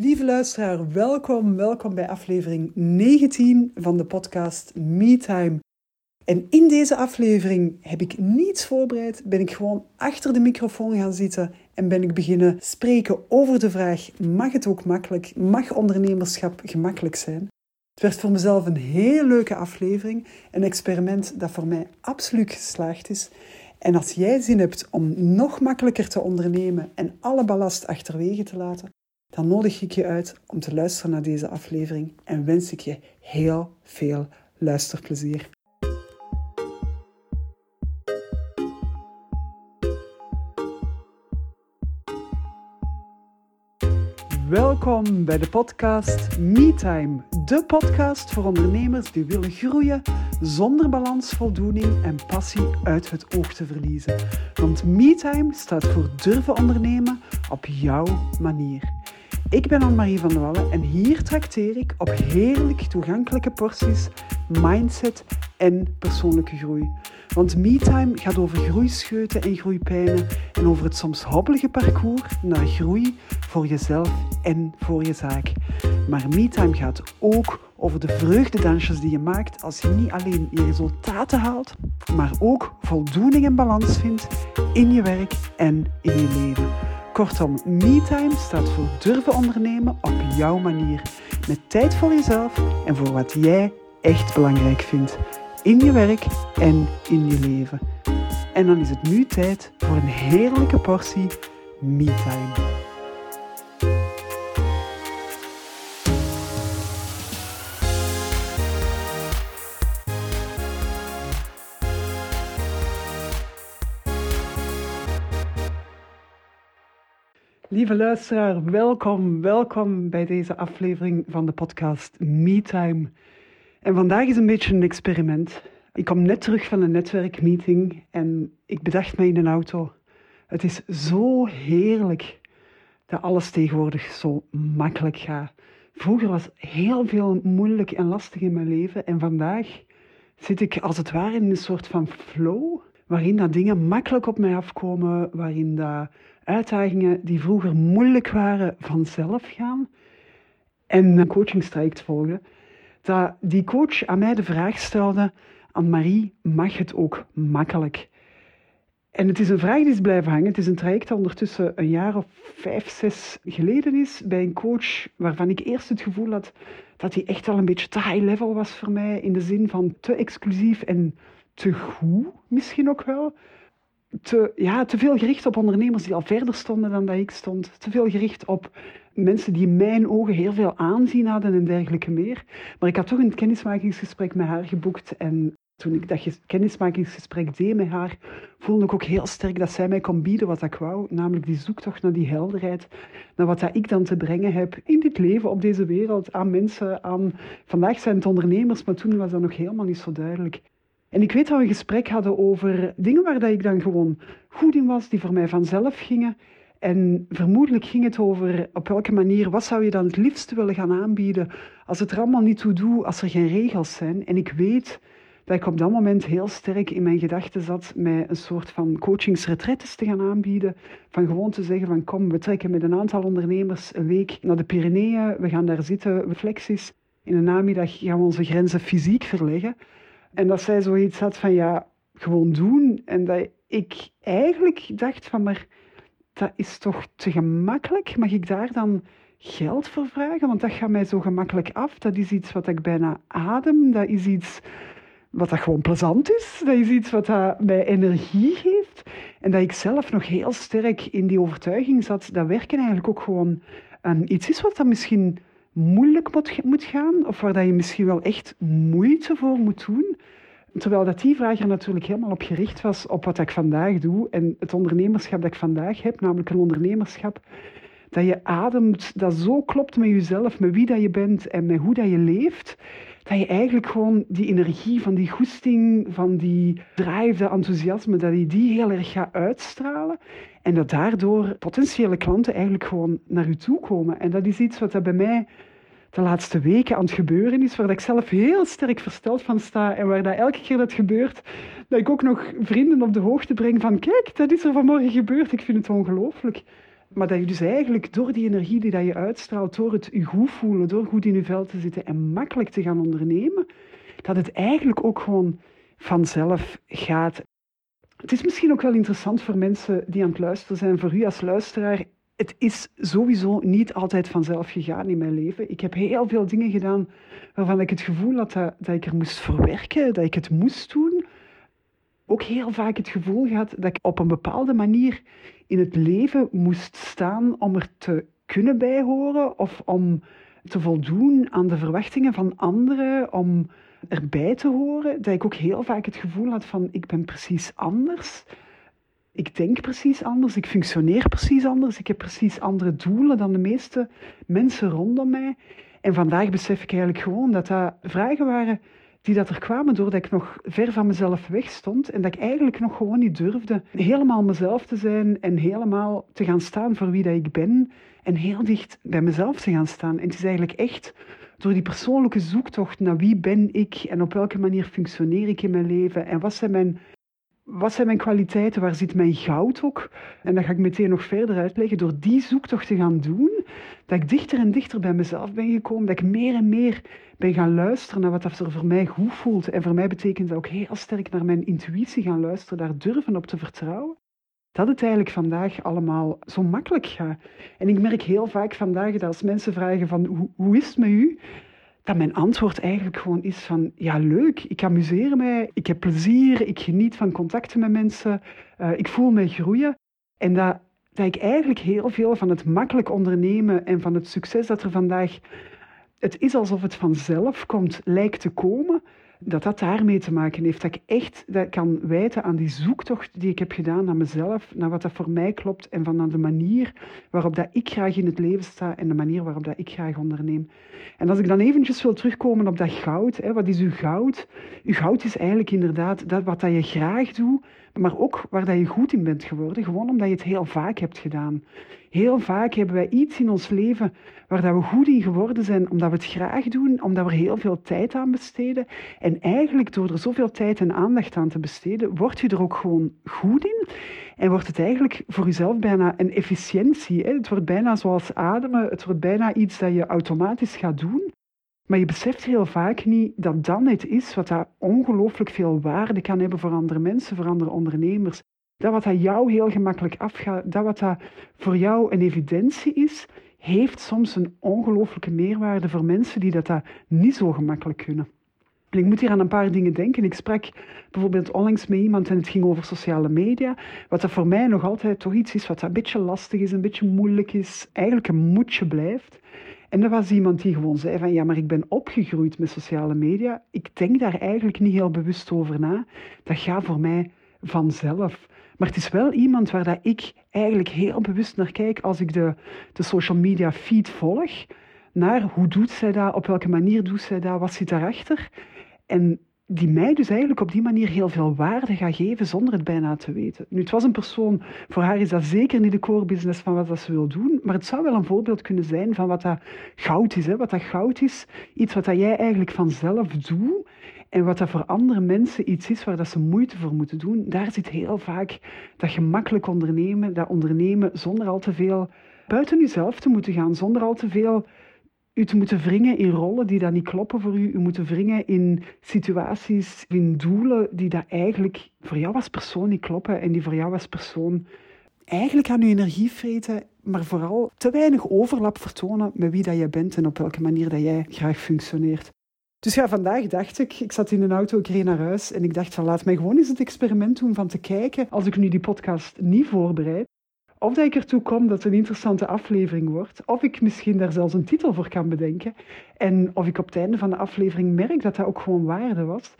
Lieve luisteraar, welkom, welkom bij aflevering 19 van de podcast MeTime. En in deze aflevering heb ik niets voorbereid, ben ik gewoon achter de microfoon gaan zitten en ben ik beginnen spreken over de vraag: mag het ook makkelijk? Mag ondernemerschap gemakkelijk zijn? Het werd voor mezelf een heel leuke aflevering, een experiment dat voor mij absoluut geslaagd is. En als jij zin hebt om nog makkelijker te ondernemen en alle ballast achterwege te laten, dan nodig ik je uit om te luisteren naar deze aflevering en wens ik je heel veel luisterplezier. Welkom bij de podcast MeTime, de podcast voor ondernemers die willen groeien zonder balans, voldoening en passie uit het oog te verliezen. Want MeTime staat voor durven ondernemen op jouw manier. Ik ben Anne-Marie van der Wallen en hier trakteer ik op heerlijk toegankelijke porties, mindset en persoonlijke groei. Want MeTime gaat over groeischeuten en groeipijnen en over het soms hobbelige parcours naar groei voor jezelf en voor je zaak. Maar MeTime gaat ook over de vreugdedansjes die je maakt als je niet alleen je resultaten haalt, maar ook voldoening en balans vindt in je werk en in je leven. Kortom, MeTime staat voor durven ondernemen op jouw manier. Met tijd voor jezelf en voor wat jij echt belangrijk vindt. In je werk en in je leven. En dan is het nu tijd voor een heerlijke portie MeTime. Lieve luisteraar, welkom, welkom bij deze aflevering van de podcast MeTime. En vandaag is een beetje een experiment. Ik kom net terug van een netwerkmeeting en ik bedacht me in een auto. Het is zo heerlijk dat alles tegenwoordig zo makkelijk gaat. Vroeger was heel veel moeilijk en lastig in mijn leven en vandaag zit ik als het ware in een soort van flow waarin dat dingen makkelijk op mij afkomen, waarin dat uitdagingen die vroeger moeilijk waren vanzelf gaan en een coachingstraject volgen, dat die coach aan mij de vraag stelde, aan Marie, mag het ook makkelijk? En het is een vraag die is blijven hangen. Het is een traject dat ondertussen een jaar of vijf, zes geleden is bij een coach waarvan ik eerst het gevoel had dat hij echt al een beetje te high level was voor mij, in de zin van te exclusief en te goed misschien ook wel te, ja, te veel gericht op ondernemers die al verder stonden dan dat ik stond. Te veel gericht op mensen die in mijn ogen heel veel aanzien hadden en dergelijke meer. Maar ik had toch een kennismakingsgesprek met haar geboekt. En toen ik dat kennismakingsgesprek deed met haar, voelde ik ook heel sterk dat zij mij kon bieden wat ik wou. Namelijk die zoektocht naar die helderheid. Naar wat dat ik dan te brengen heb in dit leven, op deze wereld, aan mensen. Aan... Vandaag zijn het ondernemers, maar toen was dat nog helemaal niet zo duidelijk. En ik weet dat we een gesprek hadden over dingen waar dat ik dan gewoon goed in was, die voor mij vanzelf gingen. En vermoedelijk ging het over op welke manier, wat zou je dan het liefste willen gaan aanbieden als het er allemaal niet toe doet, als er geen regels zijn. En ik weet dat ik op dat moment heel sterk in mijn gedachten zat met een soort van coachingsretretes te gaan aanbieden. Van gewoon te zeggen van kom, we trekken met een aantal ondernemers een week naar de Pyreneeën, we gaan daar zitten, reflecties. In de namiddag gaan we onze grenzen fysiek verleggen. En dat zij zoiets had van ja, gewoon doen. En dat ik eigenlijk dacht van maar dat is toch te gemakkelijk? Mag ik daar dan geld voor vragen? Want dat gaat mij zo gemakkelijk af. Dat is iets wat ik bijna adem. Dat is iets wat dat gewoon plezant is. Dat is iets wat mij energie geeft. En dat ik zelf nog heel sterk in die overtuiging zat dat werken eigenlijk ook gewoon iets is wat dat misschien moeilijk moet, moet gaan, of waar dat je misschien wel echt moeite voor moet doen. Terwijl dat die vraag er natuurlijk helemaal op gericht was op wat ik vandaag doe en het ondernemerschap dat ik vandaag heb, namelijk een ondernemerschap dat je ademt, dat zo klopt met jezelf, met wie dat je bent en met hoe dat je leeft, dat je eigenlijk gewoon die energie van die goesting, van die drive, dat enthousiasme, dat je die heel erg gaat uitstralen en dat daardoor potentiële klanten eigenlijk gewoon naar je toe komen. En dat is iets wat dat bij mij de laatste weken aan het gebeuren is, waar ik zelf heel sterk versteld van sta en waar dat elke keer dat gebeurt, dat ik ook nog vrienden op de hoogte breng van kijk, dat is er vanmorgen gebeurd, ik vind het ongelooflijk. Maar dat je dus eigenlijk door die energie die dat je uitstraalt, door het je goed voelen, door goed in je vel te zitten en makkelijk te gaan ondernemen, dat het eigenlijk ook gewoon vanzelf gaat. Het is misschien ook wel interessant voor mensen die aan het luisteren zijn, voor u als luisteraar. Het is sowieso niet altijd vanzelf gegaan in mijn leven. Ik heb heel veel dingen gedaan waarvan ik het gevoel had dat, dat ik er moest verwerken, dat ik het moest doen. Ook heel vaak het gevoel gehad dat ik op een bepaalde manier in het leven moest staan om er te kunnen bijhoren of om te voldoen aan de verwachtingen van anderen, om erbij te horen. Dat ik ook heel vaak het gevoel had van ik ben precies anders. Ik denk precies anders, ik functioneer precies anders, ik heb precies andere doelen dan de meeste mensen rondom mij. En vandaag besef ik eigenlijk gewoon dat dat vragen waren die dat er kwamen doordat ik nog ver van mezelf weg stond en dat ik eigenlijk nog gewoon niet durfde helemaal mezelf te zijn en helemaal te gaan staan voor wie dat ik ben en heel dicht bij mezelf te gaan staan. En het is eigenlijk echt door die persoonlijke zoektocht naar wie ben ik en op welke manier functioneer ik in mijn leven en wat zijn mijn, wat zijn mijn kwaliteiten, waar zit mijn goud ook? En dat ga ik meteen nog verder uitleggen. Door die zoektocht te gaan doen, dat ik dichter en dichter bij mezelf ben gekomen, dat ik meer en meer ben gaan luisteren naar wat dat er voor mij goed voelt. En voor mij betekent dat ook heel sterk naar mijn intuïtie gaan luisteren, daar durven op te vertrouwen dat het eigenlijk vandaag allemaal zo makkelijk gaat. En ik merk heel vaak vandaag dat als mensen vragen van hoe, hoe is het met u? Dat mijn antwoord eigenlijk gewoon is van ja leuk, ik amuseer mij, ik heb plezier, ik geniet van contacten met mensen, uh, ik voel mij groeien. En dat, dat ik eigenlijk heel veel van het makkelijk ondernemen en van het succes dat er vandaag, het is alsof het vanzelf komt, lijkt te komen dat dat daarmee te maken heeft. Dat ik echt dat kan wijten aan die zoektocht die ik heb gedaan naar mezelf, naar wat dat voor mij klopt en van de manier waarop dat ik graag in het leven sta en de manier waarop dat ik graag onderneem. En als ik dan eventjes wil terugkomen op dat goud, hè, wat is uw goud? Uw goud is eigenlijk inderdaad dat wat dat je graag doet, maar ook waar dat je goed in bent geworden, gewoon omdat je het heel vaak hebt gedaan. Heel vaak hebben wij iets in ons leven waar dat we goed in geworden zijn, omdat we het graag doen, omdat we er heel veel tijd aan besteden. En eigenlijk door er zoveel tijd en aandacht aan te besteden, word je er ook gewoon goed in. En wordt het eigenlijk voor jezelf bijna een efficiëntie. Hè? Het wordt bijna zoals ademen, het wordt bijna iets dat je automatisch gaat doen. Maar je beseft heel vaak niet dat dan het is wat dat ongelooflijk veel waarde kan hebben voor andere mensen, voor andere ondernemers. Dat wat dat jou heel gemakkelijk afgaat, dat wat dat voor jou een evidentie is, heeft soms een ongelooflijke meerwaarde voor mensen die dat, dat niet zo gemakkelijk kunnen. En ik moet hier aan een paar dingen denken. Ik sprak bijvoorbeeld onlangs met iemand en het ging over sociale media. Wat dat voor mij nog altijd toch iets is wat een beetje lastig is, een beetje moeilijk is, eigenlijk een moedje blijft. En er was iemand die gewoon zei van ja, maar ik ben opgegroeid met sociale media. Ik denk daar eigenlijk niet heel bewust over na. Dat gaat voor mij vanzelf. Maar het is wel iemand waar dat ik eigenlijk heel bewust naar kijk als ik de, de social media feed volg. Naar hoe doet zij dat, op welke manier doet zij dat, wat zit daarachter. En die mij dus eigenlijk op die manier heel veel waarde gaat geven zonder het bijna te weten. Nu, het was een persoon, voor haar is dat zeker niet de core business van wat dat ze wil doen, maar het zou wel een voorbeeld kunnen zijn van wat dat goud is. Hè? Wat dat goud is, iets wat dat jij eigenlijk vanzelf doet en wat dat voor andere mensen iets is waar dat ze moeite voor moeten doen. Daar zit heel vaak dat gemakkelijk ondernemen, dat ondernemen zonder al te veel buiten jezelf te moeten gaan, zonder al te veel u te moeten wringen in rollen die dan niet kloppen voor u. U moeten wringen in situaties, in doelen die dat eigenlijk voor jou als persoon niet kloppen en die voor jou als persoon eigenlijk aan uw energie vreten, maar vooral te weinig overlap vertonen met wie dat jij bent en op welke manier dat jij graag functioneert. Dus ja, vandaag dacht ik, ik zat in een auto, ik reed naar huis en ik dacht van laat mij gewoon eens het experiment doen van te kijken, als ik nu die podcast niet voorbereid, of ik ertoe kom dat het een interessante aflevering wordt. Of ik misschien daar zelfs een titel voor kan bedenken. En of ik op het einde van de aflevering merk dat dat ook gewoon waarde was.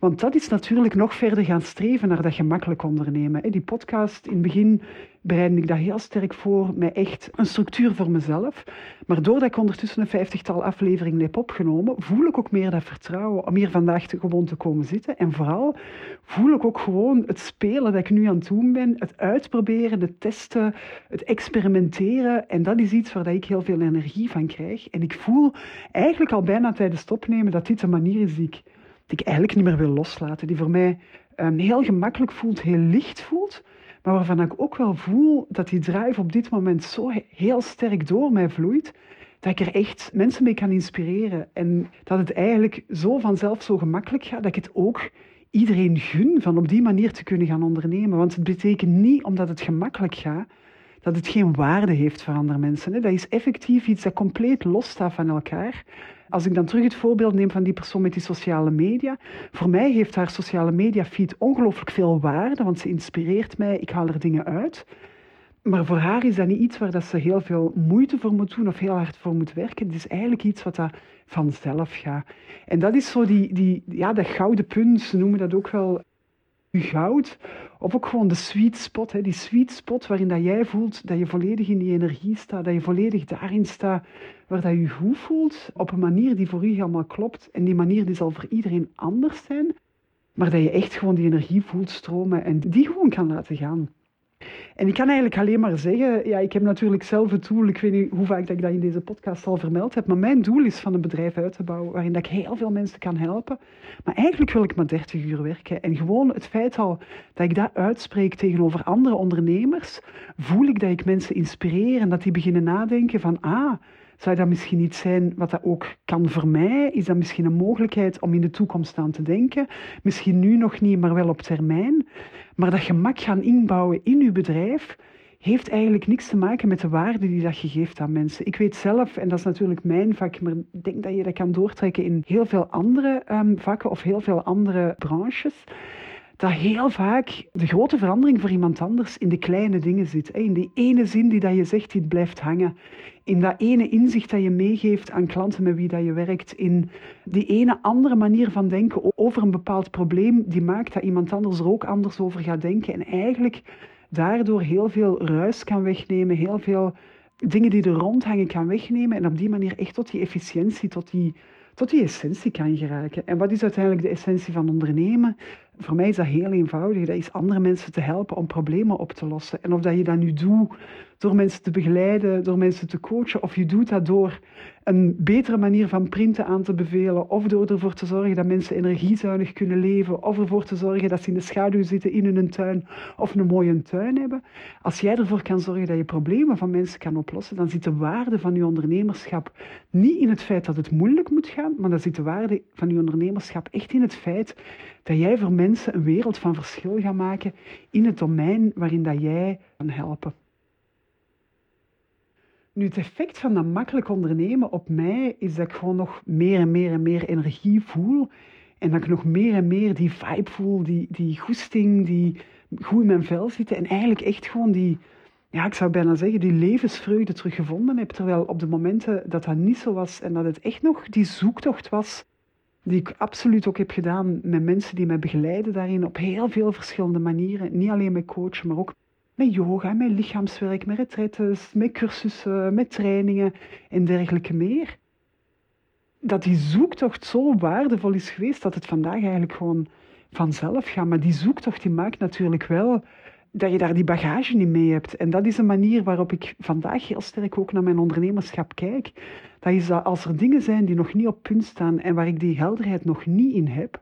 Want dat is natuurlijk nog verder gaan streven naar dat gemakkelijk ondernemen. Die podcast, in het begin bereidde ik dat heel sterk voor, met echt een structuur voor mezelf. Maar doordat ik ondertussen een vijftigtal afleveringen heb opgenomen, voel ik ook meer dat vertrouwen om hier vandaag gewoon te komen zitten. En vooral voel ik ook gewoon het spelen dat ik nu aan het doen ben, het uitproberen, het testen, het experimenteren. En dat is iets waar ik heel veel energie van krijg. En ik voel eigenlijk al bijna tijdens het opnemen dat dit de manier is die ik die ik eigenlijk niet meer wil loslaten. Die voor mij um, heel gemakkelijk voelt, heel licht voelt, maar waarvan ik ook wel voel dat die drive op dit moment zo heel sterk door mij vloeit, dat ik er echt mensen mee kan inspireren. En dat het eigenlijk zo vanzelf zo gemakkelijk gaat, dat ik het ook iedereen gun van op die manier te kunnen gaan ondernemen. Want het betekent niet omdat het gemakkelijk gaat, dat het geen waarde heeft voor andere mensen. Dat is effectief iets dat compleet losstaat van elkaar. Als ik dan terug het voorbeeld neem van die persoon met die sociale media. Voor mij heeft haar sociale media feed ongelooflijk veel waarde, want ze inspireert mij, ik haal er dingen uit. Maar voor haar is dat niet iets waar dat ze heel veel moeite voor moet doen of heel hard voor moet werken. Het is eigenlijk iets wat dat vanzelf gaat. En dat is zo die, die, ja, dat gouden punt, ze noemen dat ook wel goud. Of ook gewoon de sweet spot, hè, die sweet spot waarin dat jij voelt dat je volledig in die energie staat, dat je volledig daarin staat waar dat je goed voelt, op een manier die voor u helemaal klopt. En die manier die zal voor iedereen anders zijn, maar dat je echt gewoon die energie voelt stromen en die gewoon kan laten gaan. En ik kan eigenlijk alleen maar zeggen, ja, ik heb natuurlijk zelf het doel, ik weet niet hoe vaak dat ik dat in deze podcast al vermeld heb, maar mijn doel is van een bedrijf uit te bouwen waarin dat ik heel veel mensen kan helpen. Maar eigenlijk wil ik maar 30 uur werken. En gewoon het feit al dat ik dat uitspreek tegenover andere ondernemers, voel ik dat ik mensen inspireer en dat die beginnen nadenken van, ah, zou dat misschien iets zijn wat dat ook kan voor mij? Is dat misschien een mogelijkheid om in de toekomst aan te denken? Misschien nu nog niet, maar wel op termijn. Maar dat gemak gaan inbouwen in uw bedrijf heeft eigenlijk niks te maken met de waarde die dat je geeft aan mensen. Ik weet zelf, en dat is natuurlijk mijn vak, maar ik denk dat je dat kan doortrekken in heel veel andere um, vakken of heel veel andere branches dat heel vaak de grote verandering voor iemand anders in de kleine dingen zit. In die ene zin die dat je zegt, die blijft hangen. In dat ene inzicht dat je meegeeft aan klanten met wie dat je werkt. In die ene andere manier van denken over een bepaald probleem, die maakt dat iemand anders er ook anders over gaat denken. En eigenlijk daardoor heel veel ruis kan wegnemen, heel veel dingen die er rond hangen kan wegnemen. En op die manier echt tot die efficiëntie, tot die, tot die essentie kan geraken. En wat is uiteindelijk de essentie van ondernemen? Voor mij is dat heel eenvoudig. Dat is andere mensen te helpen om problemen op te lossen. En of dat je dat nu doet door mensen te begeleiden, door mensen te coachen, of je doet dat door een betere manier van printen aan te bevelen, of door ervoor te zorgen dat mensen energiezuinig kunnen leven, of ervoor te zorgen dat ze in de schaduw zitten in hun tuin of een mooie tuin hebben. Als jij ervoor kan zorgen dat je problemen van mensen kan oplossen, dan zit de waarde van je ondernemerschap niet in het feit dat het moeilijk moet gaan, maar dan zit de waarde van je ondernemerschap echt in het feit dat jij voor mensen een wereld van verschil gaat maken in het domein waarin dat jij kan helpen. Nu, het effect van dat makkelijk ondernemen op mij is dat ik gewoon nog meer en meer en meer energie voel. En dat ik nog meer en meer die vibe voel, die, die goesting, die goed in mijn vel zitten. En eigenlijk echt gewoon die, ja, ik zou bijna zeggen, die levensvreugde teruggevonden heb. Terwijl op de momenten dat dat niet zo was en dat het echt nog die zoektocht was, die ik absoluut ook heb gedaan met mensen die mij begeleiden daarin op heel veel verschillende manieren. Niet alleen met coachen, maar ook met yoga, met lichaamswerk, met retretes, met cursussen, met trainingen en dergelijke meer. Dat die zoektocht zo waardevol is geweest dat het vandaag eigenlijk gewoon vanzelf gaat. Maar die zoektocht die maakt natuurlijk wel dat je daar die bagage niet mee hebt. En dat is een manier waarop ik vandaag heel sterk ook naar mijn ondernemerschap kijk. Dat is dat als er dingen zijn die nog niet op punt staan en waar ik die helderheid nog niet in heb,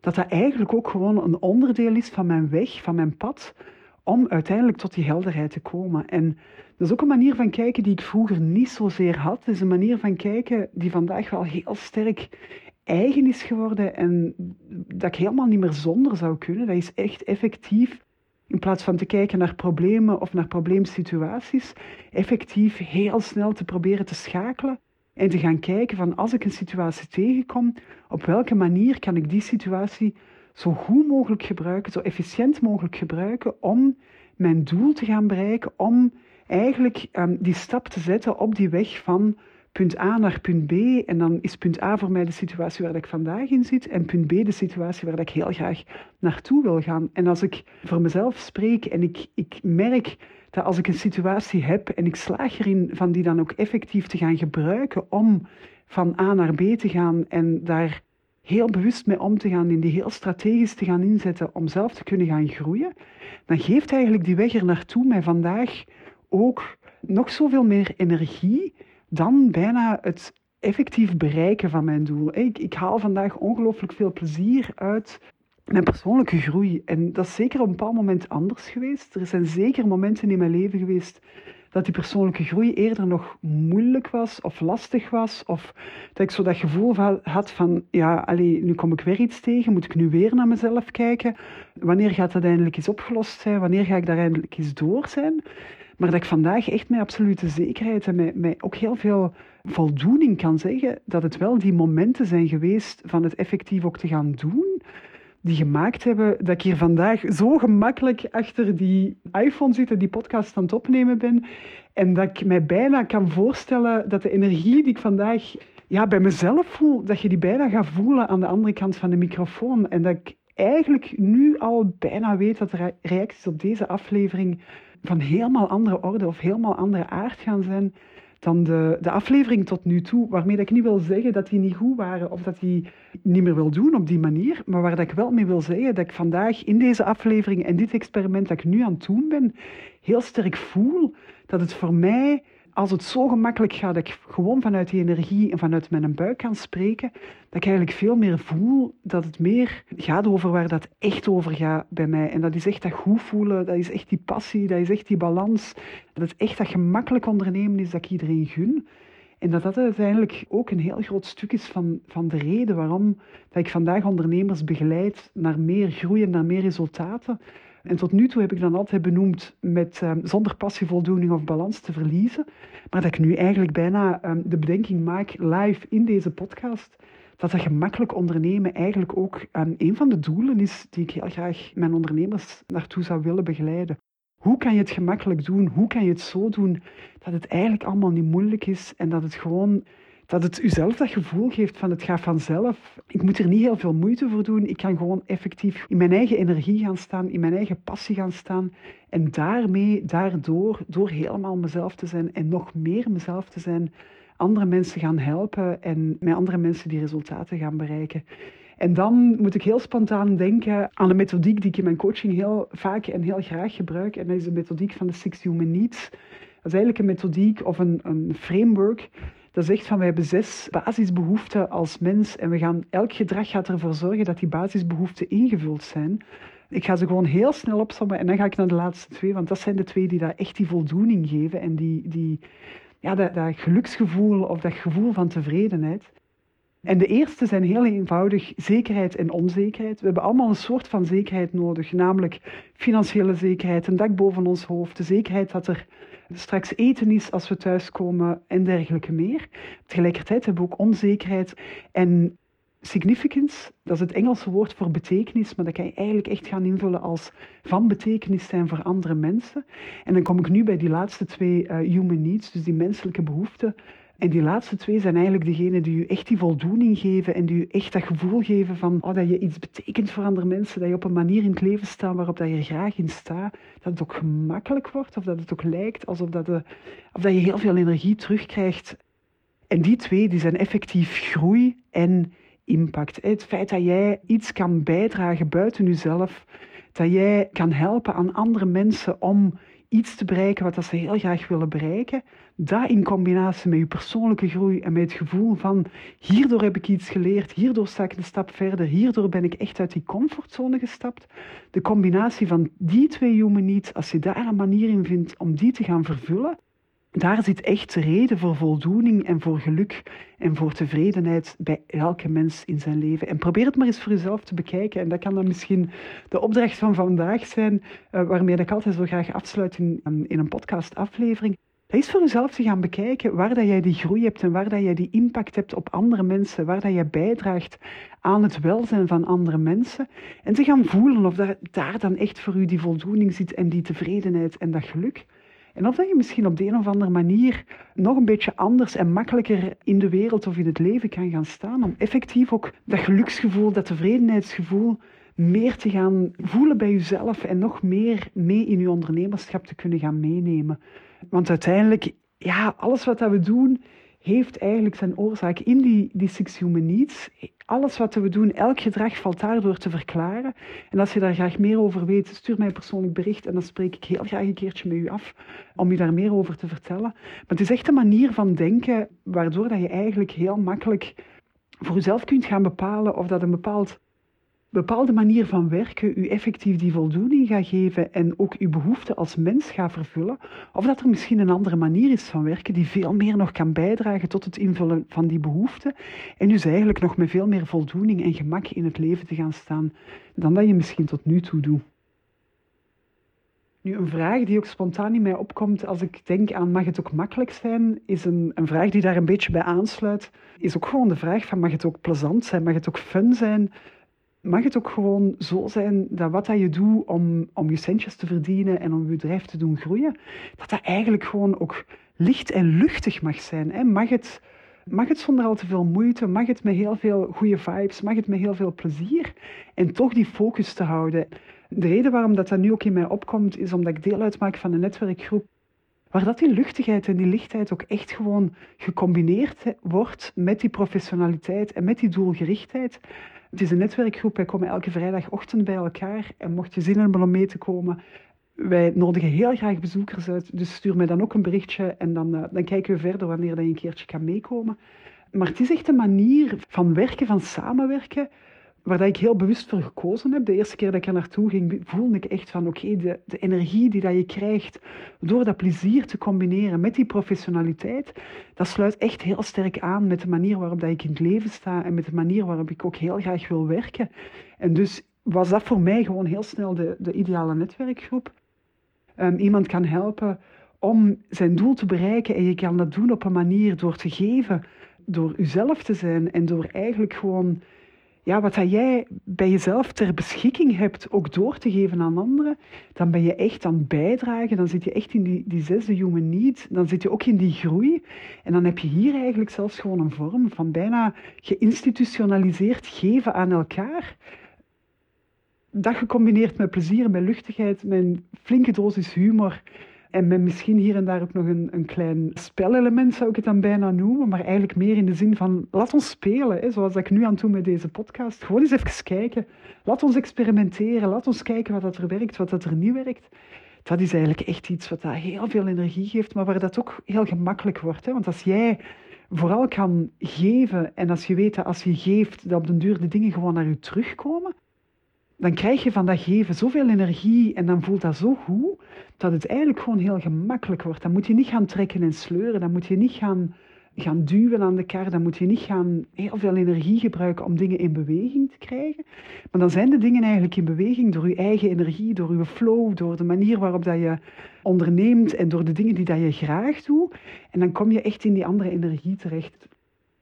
dat dat eigenlijk ook gewoon een onderdeel is van mijn weg, van mijn pad, om uiteindelijk tot die helderheid te komen. En dat is ook een manier van kijken die ik vroeger niet zozeer had. Het is een manier van kijken die vandaag wel heel sterk eigen is geworden en dat ik helemaal niet meer zonder zou kunnen. Dat is echt effectief in plaats van te kijken naar problemen of naar probleemsituaties, effectief heel snel te proberen te schakelen en te gaan kijken van als ik een situatie tegenkom, op welke manier kan ik die situatie zo goed mogelijk gebruiken, zo efficiënt mogelijk gebruiken om mijn doel te gaan bereiken, om eigenlijk um, die stap te zetten op die weg van punt A naar punt B. En dan is punt A voor mij de situatie waar ik vandaag in zit. En punt B de situatie waar ik heel graag naartoe wil gaan. En als ik voor mezelf spreek en ik, ik merk dat als ik een situatie heb en ik slaag erin van die dan ook effectief te gaan gebruiken om van A naar B te gaan en daar heel bewust mee om te gaan, in die heel strategisch te gaan inzetten om zelf te kunnen gaan groeien, dan geeft eigenlijk die weg er naartoe mij vandaag ook nog zoveel meer energie dan bijna het effectief bereiken van mijn doel. Ik, ik haal vandaag ongelooflijk veel plezier uit mijn persoonlijke groei. En dat is zeker op een bepaald moment anders geweest. Er zijn zeker momenten in mijn leven geweest dat die persoonlijke groei eerder nog moeilijk was of lastig was. Of dat ik zo dat gevoel had van, ja, nu kom ik weer iets tegen, moet ik nu weer naar mezelf kijken? Wanneer gaat dat eindelijk eens opgelost zijn? Wanneer ga ik daar eindelijk eens door zijn? Maar dat ik vandaag echt met absolute zekerheid en met, met ook heel veel voldoening kan zeggen dat het wel die momenten zijn geweest van het effectief ook te gaan doen die gemaakt hebben dat ik hier vandaag zo gemakkelijk achter die iPhone zit en die podcast aan het opnemen ben. En dat ik mij bijna kan voorstellen dat de energie die ik vandaag ja, bij mezelf voel, dat je die bijna gaat voelen aan de andere kant van de microfoon. En dat ik eigenlijk nu al bijna weet dat de reacties op deze aflevering van helemaal andere orde of helemaal andere aard gaan zijn dan de, de aflevering tot nu toe, waarmee dat ik niet wil zeggen dat die niet goed waren of dat die niet meer wil doen op die manier, maar waar dat ik wel mee wil zeggen dat ik vandaag in deze aflevering en dit experiment dat ik nu aan het doen ben, heel sterk voel dat het voor mij als het zo gemakkelijk gaat dat ik gewoon vanuit die energie en vanuit mijn buik kan spreken, dat ik eigenlijk veel meer voel dat het meer gaat over waar dat echt over gaat bij mij. En dat is echt dat goed voelen, dat is echt die passie, dat is echt die balans. Dat het echt dat gemakkelijk ondernemen is dat ik iedereen gun. En dat dat uiteindelijk ook een heel groot stuk is van, van de reden waarom dat ik vandaag ondernemers begeleid naar meer groei en naar meer resultaten. En tot nu toe heb ik dan altijd benoemd met um, zonder passievoldoening of balans te verliezen. Maar dat ik nu eigenlijk bijna um, de bedenking maak live in deze podcast. Dat dat gemakkelijk ondernemen eigenlijk ook um, een van de doelen is die ik heel graag mijn ondernemers naartoe zou willen begeleiden. Hoe kan je het gemakkelijk doen? Hoe kan je het zo doen dat het eigenlijk allemaal niet moeilijk is en dat het gewoon dat het uzelf dat gevoel geeft van het gaat vanzelf. Ik moet er niet heel veel moeite voor doen. Ik kan gewoon effectief in mijn eigen energie gaan staan, in mijn eigen passie gaan staan. En daarmee, daardoor, door helemaal mezelf te zijn en nog meer mezelf te zijn, andere mensen gaan helpen en met andere mensen die resultaten gaan bereiken. En dan moet ik heel spontaan denken aan een methodiek die ik in mijn coaching heel vaak en heel graag gebruik. En dat is de methodiek van de Six Human Needs. Dat is eigenlijk een methodiek of een, een framework dat zegt van wij hebben zes basisbehoeften als mens en we gaan, elk gedrag gaat ervoor zorgen dat die basisbehoeften ingevuld zijn. Ik ga ze gewoon heel snel opsommen en dan ga ik naar de laatste twee, want dat zijn de twee die daar echt die voldoening geven en die, die, ja, dat, dat geluksgevoel of dat gevoel van tevredenheid. En de eerste zijn heel eenvoudig zekerheid en onzekerheid. We hebben allemaal een soort van zekerheid nodig, namelijk financiële zekerheid, een dak boven ons hoofd, de zekerheid dat er straks eten is als we thuiskomen en dergelijke meer. Tegelijkertijd hebben we ook onzekerheid en significance, dat is het Engelse woord voor betekenis, maar dat kan je eigenlijk echt gaan invullen als van betekenis zijn voor andere mensen. En dan kom ik nu bij die laatste twee uh, human needs, dus die menselijke behoeften. En die laatste twee zijn eigenlijk degenen die je echt die voldoening geven en die je echt dat gevoel geven van oh, dat je iets betekent voor andere mensen, dat je op een manier in het leven staat waarop dat je graag in staat, dat het ook gemakkelijk wordt of dat het ook lijkt alsof dat, of dat je heel veel energie terugkrijgt. En die twee die zijn effectief groei en impact. Het feit dat jij iets kan bijdragen buiten jezelf, dat jij kan helpen aan andere mensen om iets te bereiken wat ze heel graag willen bereiken. Dat in combinatie met je persoonlijke groei en met het gevoel van hierdoor heb ik iets geleerd, hierdoor sta ik een stap verder, hierdoor ben ik echt uit die comfortzone gestapt. De combinatie van die twee human needs, als je daar een manier in vindt om die te gaan vervullen, daar zit echt reden voor voldoening en voor geluk en voor tevredenheid bij elke mens in zijn leven. En probeer het maar eens voor jezelf te bekijken. En dat kan dan misschien de opdracht van vandaag zijn, uh, waarmee ik altijd zo graag afsluit in, in een podcastaflevering. Dat is voor jezelf te gaan bekijken waar dat jij die groei hebt en waar dat jij die impact hebt op andere mensen, waar dat jij bijdraagt aan het welzijn van andere mensen. En te gaan voelen of daar, daar dan echt voor u die voldoening zit en die tevredenheid en dat geluk. En of dat je misschien op de een of andere manier nog een beetje anders en makkelijker in de wereld of in het leven kan gaan staan. Om effectief ook dat geluksgevoel, dat tevredenheidsgevoel meer te gaan voelen bij jezelf en nog meer mee in je ondernemerschap te kunnen gaan meenemen. Want uiteindelijk, ja, alles wat dat we doen, heeft eigenlijk zijn oorzaak in die, die Six Human Needs. Alles wat we doen, elk gedrag valt daardoor te verklaren. En als je daar graag meer over weet, stuur mij een persoonlijk bericht en dan spreek ik heel graag een keertje met u af om je daar meer over te vertellen. Maar het is echt een manier van denken waardoor dat je eigenlijk heel makkelijk voor jezelf kunt gaan bepalen of dat een bepaald bepaalde manier van werken u effectief die voldoening gaat geven en ook uw behoeften als mens gaat vervullen, of dat er misschien een andere manier is van werken die veel meer nog kan bijdragen tot het invullen van die behoeften en dus eigenlijk nog met veel meer voldoening en gemak in het leven te gaan staan dan dat je misschien tot nu toe doet. Nu, een vraag die ook spontaan in mij opkomt als ik denk aan mag het ook makkelijk zijn, is een, een vraag die daar een beetje bij aansluit. Is ook gewoon de vraag van mag het ook plezant zijn, mag het ook fun zijn? Mag het ook gewoon zo zijn dat wat dat je doet om, om je centjes te verdienen en om je bedrijf te doen groeien, dat dat eigenlijk gewoon ook licht en luchtig mag zijn. Hè? Mag, het, mag het zonder al te veel moeite, mag het met heel veel goede vibes, mag het met heel veel plezier en toch die focus te houden. De reden waarom dat, dat nu ook in mij opkomt, is omdat ik deel uitmaak van een netwerkgroep waar dat die luchtigheid en die lichtheid ook echt gewoon gecombineerd wordt met die professionaliteit en met die doelgerichtheid. Het is een netwerkgroep, wij komen elke vrijdagochtend bij elkaar en mocht je zin hebben om mee te komen, wij nodigen heel graag bezoekers uit, dus stuur mij dan ook een berichtje en dan, uh, dan kijken we verder wanneer je een keertje kan meekomen. Maar het is echt een manier van werken, van samenwerken, waar dat ik heel bewust voor gekozen heb. De eerste keer dat ik er naartoe ging, voelde ik echt van oké, de, de energie die dat je krijgt door dat plezier te combineren met die professionaliteit, dat sluit echt heel sterk aan met de manier waarop dat ik in het leven sta en met de manier waarop ik ook heel graag wil werken. En dus was dat voor mij gewoon heel snel de, de ideale netwerkgroep. Um, iemand kan helpen om zijn doel te bereiken en je kan dat doen op een manier door te geven, door uzelf te zijn en door eigenlijk gewoon ja, wat jij bij jezelf ter beschikking hebt, ook door te geven aan anderen, dan ben je echt aan het bijdragen. Dan zit je echt in die, die zesde human need. Dan zit je ook in die groei. En dan heb je hier eigenlijk zelfs gewoon een vorm van bijna geïnstitutionaliseerd geven aan elkaar. Dat gecombineerd met plezier, met luchtigheid, met een flinke dosis humor. En met misschien hier en daar ook nog een, een klein spelelement, zou ik het dan bijna noemen. Maar eigenlijk meer in de zin van, laat ons spelen. Hè, zoals ik nu aan doen met deze podcast. Gewoon eens even kijken. Laat ons experimenteren. Laat ons kijken wat dat er werkt, wat dat er niet werkt. Dat is eigenlijk echt iets wat daar heel veel energie geeft, maar waar dat ook heel gemakkelijk wordt. Hè? Want als jij vooral kan geven en als je weet dat als je geeft, dat op den duur de dingen gewoon naar je terugkomen, dan krijg je van dat geven zoveel energie en dan voelt dat zo goed, dat het eigenlijk gewoon heel gemakkelijk wordt. Dan moet je niet gaan trekken en sleuren, dan moet je niet gaan, gaan duwen aan de kar, dan moet je niet gaan heel veel energie gebruiken om dingen in beweging te krijgen. Maar dan zijn de dingen eigenlijk in beweging door je eigen energie, door je flow, door de manier waarop dat je onderneemt en door de dingen die dat je graag doet. En dan kom je echt in die andere energie terecht.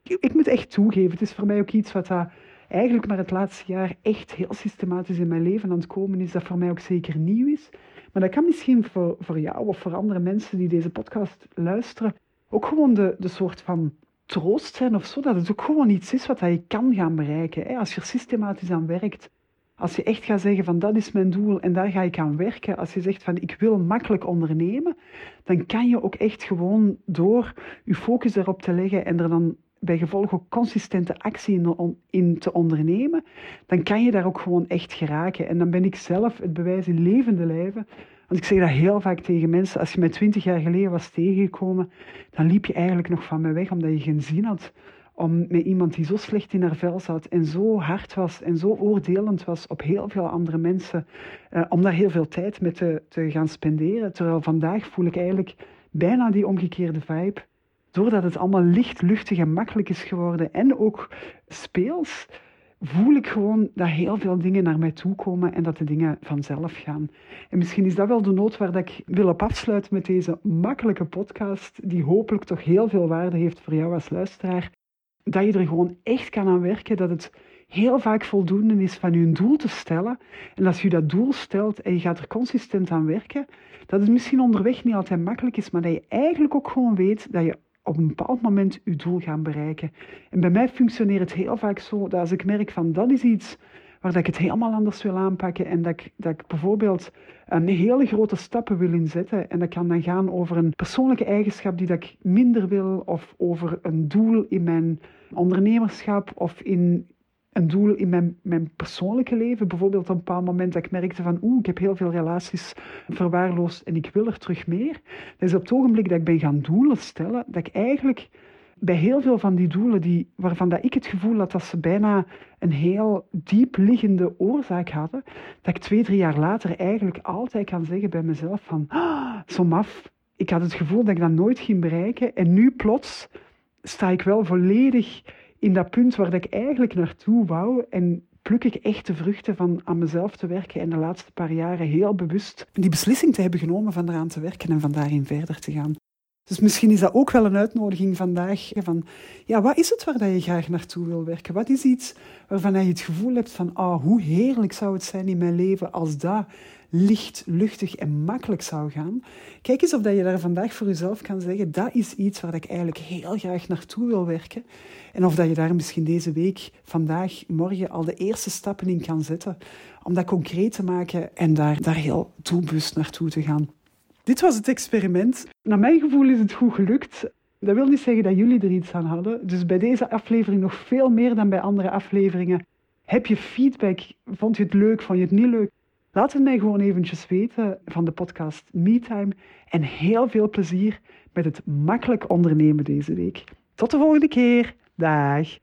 Ik moet echt toegeven, het is voor mij ook iets wat dat eigenlijk maar het laatste jaar echt heel systematisch in mijn leven aan het komen is, dat voor mij ook zeker nieuw is. Maar dat kan misschien voor, voor jou of voor andere mensen die deze podcast luisteren ook gewoon de, de soort van troost zijn of zo. Dat het ook gewoon iets is wat je kan gaan bereiken. Als je er systematisch aan werkt. Als je echt gaat zeggen van dat is mijn doel en daar ga ik aan werken. Als je zegt van ik wil makkelijk ondernemen. Dan kan je ook echt gewoon door je focus erop te leggen en er dan bij gevolg ook consistente actie in, in, te ondernemen, dan kan je daar ook gewoon echt geraken. En dan ben ik zelf het bewijs in levende lijven. Want ik zeg dat heel vaak tegen mensen, als je mij twintig jaar geleden was tegengekomen, dan liep je eigenlijk nog van mij weg, omdat je geen zin had om met iemand die zo slecht in haar vel zat en zo hard was en zo oordelend was op heel veel andere mensen, eh, om daar heel veel tijd mee te, te gaan spenderen. Terwijl vandaag voel ik eigenlijk bijna die omgekeerde vibe doordat het allemaal licht, luchtig en makkelijk is geworden en ook speels, voel ik gewoon dat heel veel dingen naar mij toe komen en dat de dingen vanzelf gaan. En misschien is dat wel de noot waar ik wil op afsluiten met deze makkelijke podcast, die hopelijk toch heel veel waarde heeft voor jou als luisteraar. Dat je er gewoon echt kan aan werken, dat het heel vaak voldoende is van je een doel te stellen. En als je dat doel stelt en je gaat er consistent aan werken, dat het misschien onderweg niet altijd makkelijk is, maar dat je eigenlijk ook gewoon weet dat je op een bepaald moment uw doel gaan bereiken. En bij mij functioneert het heel vaak zo dat als ik merk van dat is iets waar dat ik het helemaal anders wil aanpakken en dat ik, dat ik bijvoorbeeld een hele grote stappen wil inzetten en dat kan dan gaan over een persoonlijke eigenschap die dat ik minder wil of over een doel in mijn ondernemerschap of in een doel in mijn, mijn persoonlijke leven. Bijvoorbeeld op een bepaald moment dat ik merkte van oeh, ik heb heel veel relaties verwaarloosd en ik wil er terug meer. Dat is op het ogenblik dat ik ben gaan doelen stellen, dat ik eigenlijk bij heel veel van die doelen die, waarvan dat ik het gevoel had dat ze bijna een heel diep liggende oorzaak hadden, dat ik twee, drie jaar later eigenlijk altijd kan zeggen bij mezelf van, ah, zo maf, ik had het gevoel dat ik dat nooit ging bereiken en nu plots sta ik wel volledig in dat punt waar ik eigenlijk naartoe wou en pluk ik echt de vruchten van aan mezelf te werken en de laatste paar jaren heel bewust die beslissing te hebben genomen van eraan te werken en van daarin verder te gaan. Dus misschien is dat ook wel een uitnodiging vandaag van, ja, wat is het waar je graag naartoe wil werken? Wat is iets waarvan je het gevoel hebt van, oh, hoe heerlijk zou het zijn in mijn leven als dat licht, luchtig en makkelijk zou gaan. Kijk eens of dat je daar vandaag voor jezelf kan zeggen, dat is iets waar ik eigenlijk heel graag naartoe wil werken. En of dat je daar misschien deze week, vandaag, morgen al de eerste stappen in kan zetten om dat concreet te maken en daar, daar heel doelbewust naartoe te gaan. Dit was het experiment. Naar mijn gevoel is het goed gelukt. Dat wil niet zeggen dat jullie er iets aan hadden. Dus bij deze aflevering nog veel meer dan bij andere afleveringen. Heb je feedback? Vond je het leuk? Vond je het niet leuk? Laat het mij gewoon eventjes weten van de podcast MeTime. En heel veel plezier met het makkelijk ondernemen deze week. Tot de volgende keer. Dag.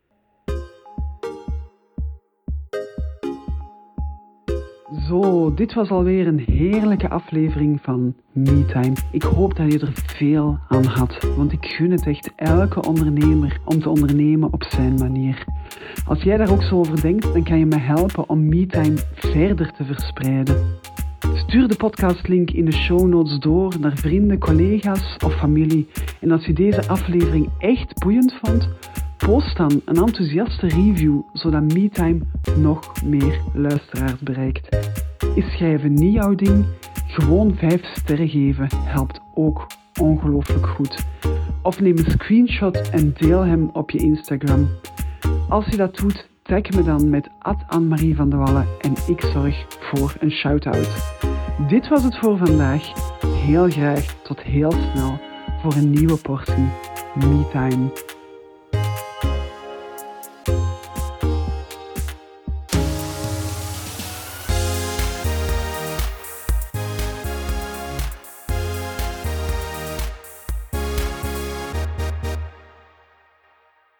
Zo, dit was alweer een heerlijke aflevering van MeTime. Ik hoop dat je er veel aan had, want ik gun het echt elke ondernemer om te ondernemen op zijn manier. Als jij daar ook zo over denkt, dan kan je me helpen om MeTime verder te verspreiden. Stuur de podcastlink in de show notes door naar vrienden, collega's of familie. En als je deze aflevering echt boeiend vond, post dan een enthousiaste review, zodat MeTime nog meer luisteraars bereikt. Is schrijven niet jouw ding? Gewoon 5 sterren geven helpt ook ongelooflijk goed. Of neem een screenshot en deel hem op je Instagram. Als je dat doet, tag me dan met Anne-Marie van der Wallen en ik zorg voor een shout-out. Dit was het voor vandaag. Heel graag tot heel snel voor een nieuwe portie MeTime.